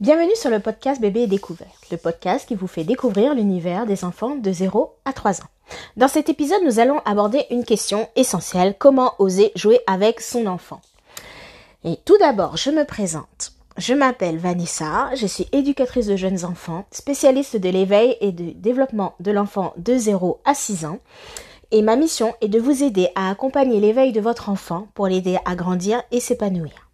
Bienvenue sur le podcast Bébé et Découvert, le podcast qui vous fait découvrir l'univers des enfants de 0 à 3 ans. Dans cet épisode, nous allons aborder une question essentielle, comment oser jouer avec son enfant. Et tout d'abord, je me présente. Je m'appelle Vanessa, je suis éducatrice de jeunes enfants, spécialiste de l'éveil et du développement de l'enfant de 0 à 6 ans. Et ma mission est de vous aider à accompagner l'éveil de votre enfant pour l'aider à grandir et s'épanouir.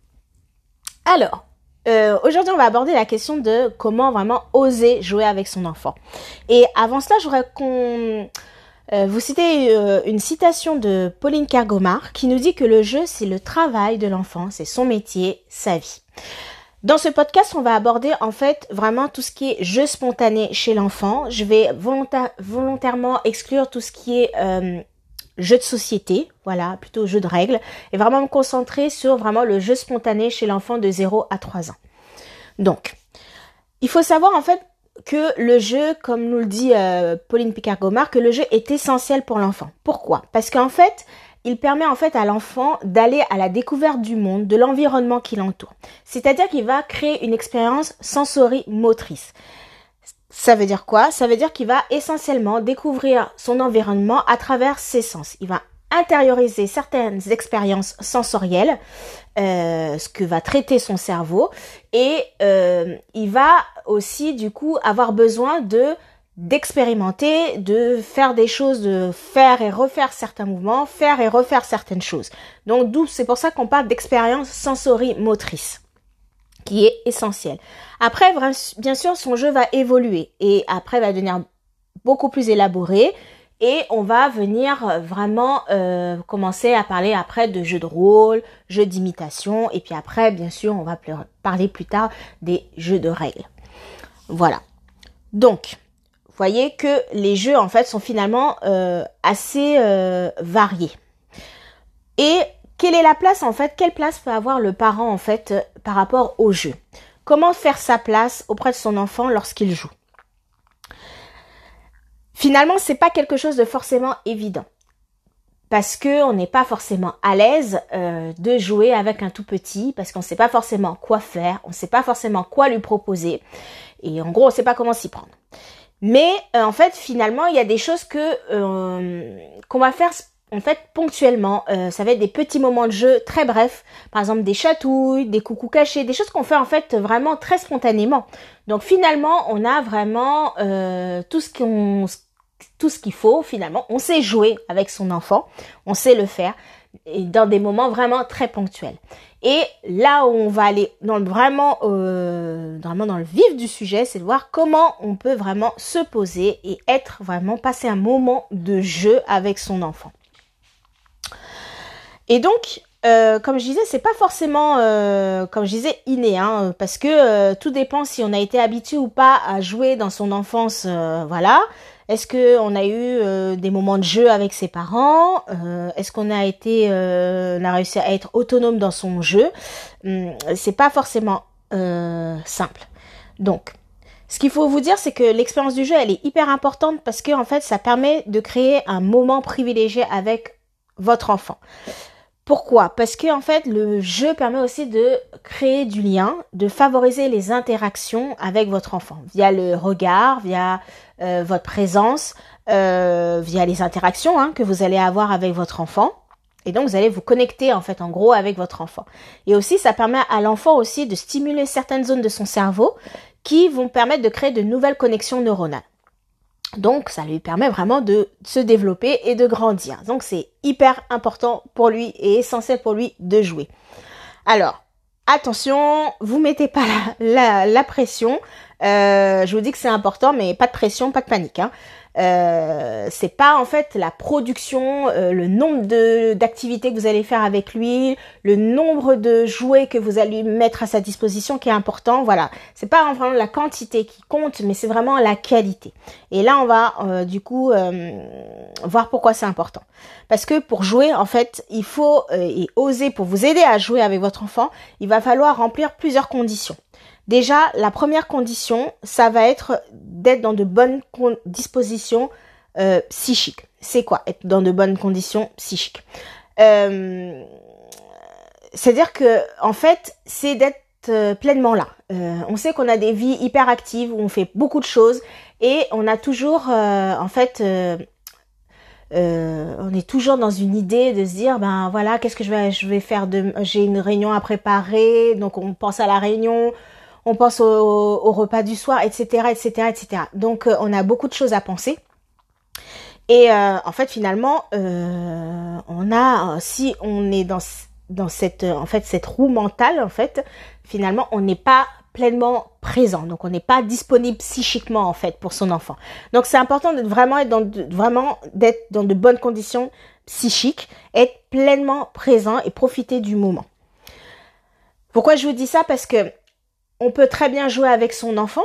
Alors, euh, aujourd'hui, on va aborder la question de comment vraiment oser jouer avec son enfant. Et avant cela, j'aurais qu'on euh, vous citer euh, une citation de Pauline Kergomar qui nous dit que le jeu, c'est le travail de l'enfant, c'est son métier, sa vie. Dans ce podcast, on va aborder en fait vraiment tout ce qui est jeu spontané chez l'enfant. Je vais volontairement exclure tout ce qui est jeu de société, voilà, plutôt jeu de règles, et vraiment me concentrer sur vraiment le jeu spontané chez l'enfant de 0 à 3 ans. Donc, il faut savoir en fait que le jeu, comme nous le dit euh, Pauline Picard-Gomard, que le jeu est essentiel pour l'enfant. Pourquoi? Parce qu'en fait, il permet en fait à l'enfant d'aller à la découverte du monde, de l'environnement qui l'entoure. C'est-à-dire qu'il va créer une expérience sensorimotrice. Ça veut dire quoi? Ça veut dire qu'il va essentiellement découvrir son environnement à travers ses sens. Il va intérioriser certaines expériences sensorielles, euh, ce que va traiter son cerveau, et euh, il va aussi du coup avoir besoin de d'expérimenter, de faire des choses, de faire et refaire certains mouvements, faire et refaire certaines choses. Donc d'où c'est pour ça qu'on parle d'expérience sensorimotrice est essentiel. Après, bien sûr, son jeu va évoluer et après va devenir beaucoup plus élaboré et on va venir euh, vraiment euh, commencer à parler après de jeux de rôle, jeux d'imitation et puis après, bien sûr, on va parler plus tard des jeux de règles. Voilà. Donc, voyez que les jeux en fait sont finalement euh, assez variés. Et quelle est la place en fait Quelle place peut avoir le parent en fait par rapport au jeu? Comment faire sa place auprès de son enfant lorsqu'il joue? Finalement, c'est pas quelque chose de forcément évident. Parce que on n'est pas forcément à l'aise euh, de jouer avec un tout petit parce qu'on ne sait pas forcément quoi faire, on ne sait pas forcément quoi lui proposer. Et en gros on ne sait pas comment s'y prendre. Mais euh, en fait finalement il y a des choses que euh, qu'on va faire en fait ponctuellement. Euh, ça va être des petits moments de jeu très brefs, par exemple des chatouilles, des coucous cachés, des choses qu'on fait en fait vraiment très spontanément. Donc finalement, on a vraiment euh, tout ce qu'on tout ce qu'il faut finalement. On sait jouer avec son enfant, on sait le faire dans des moments vraiment très ponctuels. Et là où on va aller dans le, vraiment, euh, vraiment dans le vif du sujet, c'est de voir comment on peut vraiment se poser et être vraiment passer un moment de jeu avec son enfant. Et donc, euh, comme je disais, c'est pas forcément, euh, comme je disais, inné, hein, parce que euh, tout dépend si on a été habitué ou pas à jouer dans son enfance, voilà. Est-ce que on a eu des moments de jeu avec ses parents Est-ce qu'on a été, on a réussi à être autonome dans son jeu? Hum, C'est pas forcément simple. Donc, ce qu'il faut vous dire, c'est que l'expérience du jeu, elle est hyper importante parce que en fait, ça permet de créer un moment privilégié avec votre enfant. Pourquoi? Parce que en fait, le jeu permet aussi de créer du lien, de favoriser les interactions avec votre enfant via le regard, via euh, votre présence, euh, via les interactions hein, que vous allez avoir avec votre enfant. Et donc vous allez vous connecter en fait en gros avec votre enfant. Et aussi ça permet à l'enfant aussi de stimuler certaines zones de son cerveau qui vont permettre de créer de nouvelles connexions neuronales. Donc ça lui permet vraiment de se développer et de grandir. Donc c'est hyper important pour lui et essentiel pour lui de jouer. Alors, attention, vous mettez pas la, pression. Euh, je vous dis que c'est important, mais pas de pression, pas de panique. Hein. Euh, c'est pas en fait la production, euh, le nombre de d'activités que vous allez faire avec lui, le nombre de jouets que vous allez mettre à sa disposition qui est important. Voilà, c'est pas vraiment la quantité qui compte, mais c'est vraiment la qualité. Et là, on va euh, du coup voir pourquoi c'est important. Parce que pour jouer, en fait, il faut et oser pour vous aider à jouer avec votre enfant, il va falloir remplir plusieurs conditions. Déjà, la première condition, ça va être d'être dans de bonnes dispositions euh, psychiques. C'est quoi être dans de bonnes conditions psychiques? Euh, C'est-à-dire que, en fait, c'est d'être euh, pleinement là. On sait qu'on a des vies hyper actives où on fait beaucoup de choses et on a toujours, en fait, on est toujours dans une idée de se dire, ben voilà, qu'est-ce que je vais, faire j'ai une réunion à préparer, donc on pense à la réunion, on pense au, repas du soir, etc., etc., etc. Donc on a beaucoup de choses à penser. Et en fait, finalement, on a, si on est dans dans cette en fait cette roue mentale en fait finalement on n'est pas pleinement présent donc on n'est pas disponible psychiquement en fait pour son enfant donc c'est important de vraiment être dans vraiment d'être dans de bonnes conditions psychiques être pleinement présent et profiter du moment pourquoi je vous dis ça? Parce que on peut très bien jouer avec son enfant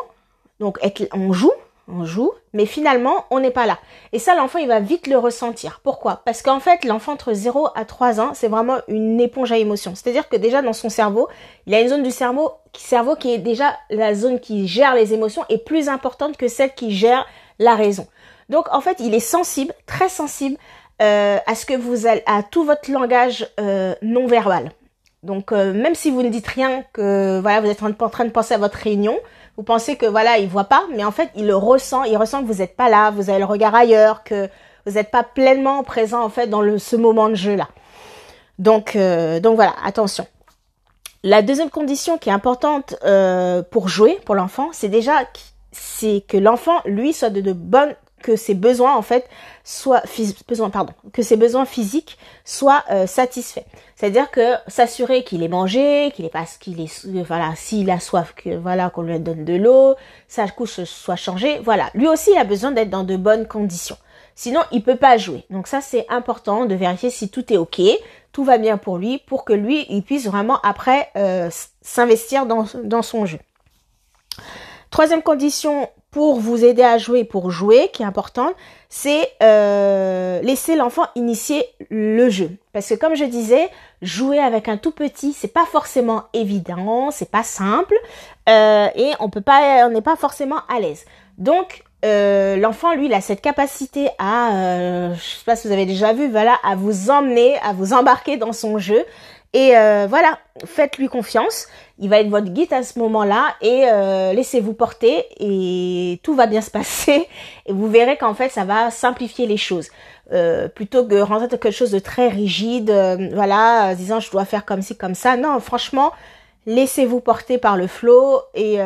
donc être on joue on joue, mais finalement, on n'est pas là. Et ça, l'enfant, il va vite le ressentir. Pourquoi? Parce qu'en fait, l'enfant entre 0 à 3 ans, c'est vraiment une éponge à émotions. C'est-à-dire que déjà dans son cerveau, il y a une zone du cerveau, cerveau qui est déjà la zone qui gère les émotions et plus importante que celle qui gère la raison. Donc, en fait, il est sensible, très sensible euh, à ce que vous allez, à tout votre langage euh, non verbal. Donc, euh, même si vous ne dites rien, que voilà, vous êtes en train de penser à votre réunion, vous pensez que voilà, il voit pas, mais en fait, il le ressent, il ressent que vous n'êtes pas là, vous avez le regard ailleurs, que vous n'êtes pas pleinement présent en fait dans le, ce moment de jeu là. Donc, euh, donc voilà, attention. La deuxième condition qui est importante euh, pour jouer pour l'enfant, c'est déjà c'est que l'enfant lui soit de, de bonnes que ses besoins en fait soient besoin pardon que ses besoins physiques soient euh, satisfaits. C'est-à-dire que s'assurer qu'il ait mangé, qu'il est pas qu'il est voilà s'il a soif que voilà qu'on lui donne de l'eau, sa couche soit changée. Voilà, lui aussi il a besoin d'être dans de bonnes conditions. Sinon il peut pas jouer. Donc ça c'est important de vérifier si tout est ok, tout va bien pour lui, pour que lui il puisse vraiment après euh, s'investir dans son jeu. Troisième condition pour vous aider à jouer, pour jouer, qui est important, c'est euh, laisser l'enfant initier le jeu. Parce que comme je disais, jouer avec un tout petit, c'est pas forcément évident, c'est pas simple, euh, et on peut pas, on n'est pas forcément à l'aise. Donc euh, l'enfant, lui, il a cette capacité à, je sais pas si vous avez déjà vu, voilà, à vous emmener, à vous embarquer dans son jeu. Et euh, voilà, faites-lui confiance. Il va être votre guide à ce moment-là et euh, laissez-vous porter et tout va bien se passer. Et vous verrez qu'en fait, ça va simplifier les choses. Euh, plutôt que rentrer dans quelque chose de très rigide, voilà, disant je dois faire comme ci, comme ça. Non, franchement, laissez-vous porter par le flow et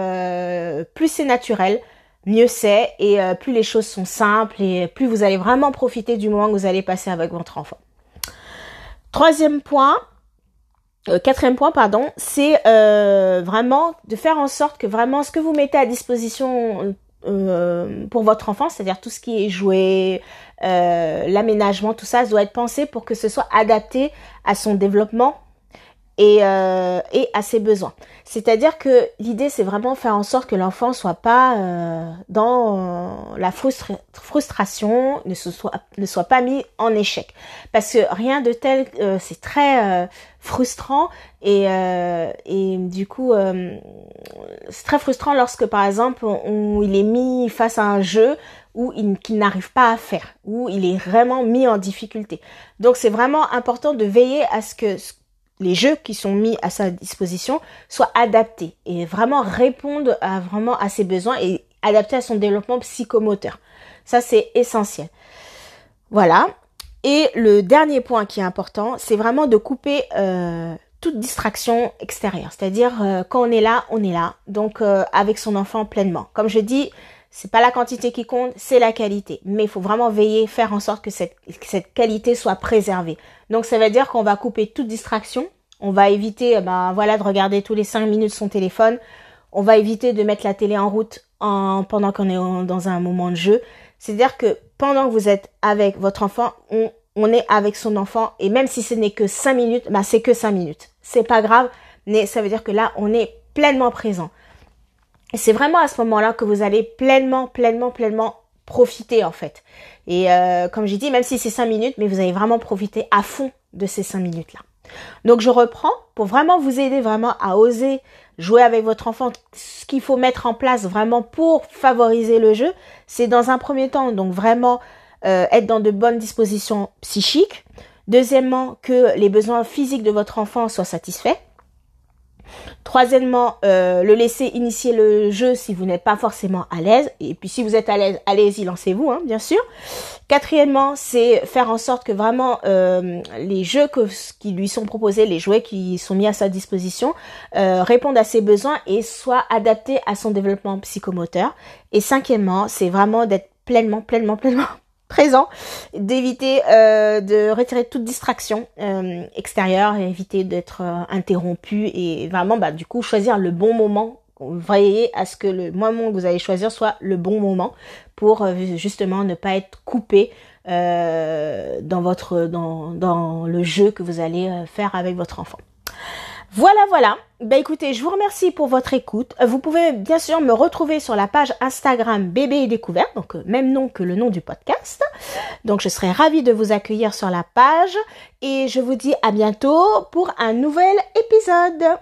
plus c'est naturel, mieux c'est et plus les choses sont simples et plus vous allez vraiment profiter du moment que vous allez passer avec votre enfant. Troisième point, euh, quatrième point, pardon, c'est euh, vraiment de faire en sorte que vraiment ce que vous mettez à disposition euh, pour votre enfant, c'est-à-dire tout ce qui est joué, l'aménagement, tout ça, doit être pensé pour que ce soit adapté à son développement et, euh, et à ses besoins. C'est-à-dire que l'idée, c'est vraiment faire en sorte que l'enfant soit pas euh, dans la frustration, ne, soit, ne soit pas mis en échec. Parce que rien de tel, euh, c'est très euh, frustrant et, et du coup, c'est très frustrant lorsque, par exemple, il est mis face à un jeu il, qu'il n'arrive pas à faire, où il est vraiment mis en difficulté. Donc c'est vraiment important de veiller à ce que les jeux qui sont mis à sa disposition soient adaptés et vraiment répondent à vraiment à ses besoins et adaptés à son développement psychomoteur. Ça c'est essentiel. Voilà. Et le dernier point qui est important, c'est vraiment de couper euh, toute distraction extérieure. C'est-à-dire euh, quand on est là, on est là. Donc euh, avec son enfant pleinement. Comme je dis, c'est pas la quantité qui compte, c'est la qualité. Mais il faut vraiment veiller, faire en sorte que cette, cette qualité soit préservée. Donc ça veut dire qu'on va couper toute distraction. On va éviter, eh ben voilà, de regarder tous les cinq minutes son téléphone. On va éviter de mettre la télé en route en, pendant qu'on est dans un moment de jeu. C'est-à-dire que pendant que vous êtes avec votre enfant, on, on est avec son enfant et même si ce n'est que cinq minutes, bah c'est que cinq minutes. C'est pas grave, mais ça veut dire que là, on est pleinement présent. C'est vraiment à ce moment-là que vous allez pleinement, pleinement, pleinement profiter en fait. Et euh, comme j'ai dit, même si c'est cinq minutes, mais vous allez vraiment profiter à fond de ces cinq minutes-là. Donc je reprends pour vraiment vous aider vraiment à oser jouer avec votre enfant. Ce qu'il faut mettre en place vraiment pour favoriser le jeu, c'est dans un premier temps donc vraiment euh, être dans de bonnes dispositions psychiques. Deuxièmement, que les besoins physiques de votre enfant soient satisfaits. Troisièmement, euh, le laisser initier le jeu si vous n'êtes pas forcément à l'aise. Et puis si vous êtes à l'aise, allez-y, lancez-vous, hein, bien sûr. Quatrièmement, c'est faire en sorte que vraiment euh, les jeux qui lui sont proposés, les jouets qui sont mis à sa disposition, euh, répondent à ses besoins et soient adaptés à son développement psychomoteur. Et cinquièmement, c'est vraiment d'être pleinement, pleinement, pleinement présent, d'éviter euh, de retirer toute distraction euh, extérieure, et éviter d'être euh, interrompu et vraiment bah, du coup choisir le bon moment. Veillez à ce que le moment que vous allez choisir soit le bon moment pour justement ne pas être coupé dans votre dans, dans le jeu que vous allez faire avec votre enfant. Voilà, voilà. Ben écoutez, je vous remercie pour votre écoute. Vous pouvez bien sûr me retrouver sur la page Instagram Bébé et Découverte, donc euh, même nom que le nom du podcast. Donc je serai ravie de vous accueillir sur la page et je vous dis à bientôt pour un nouvel épisode.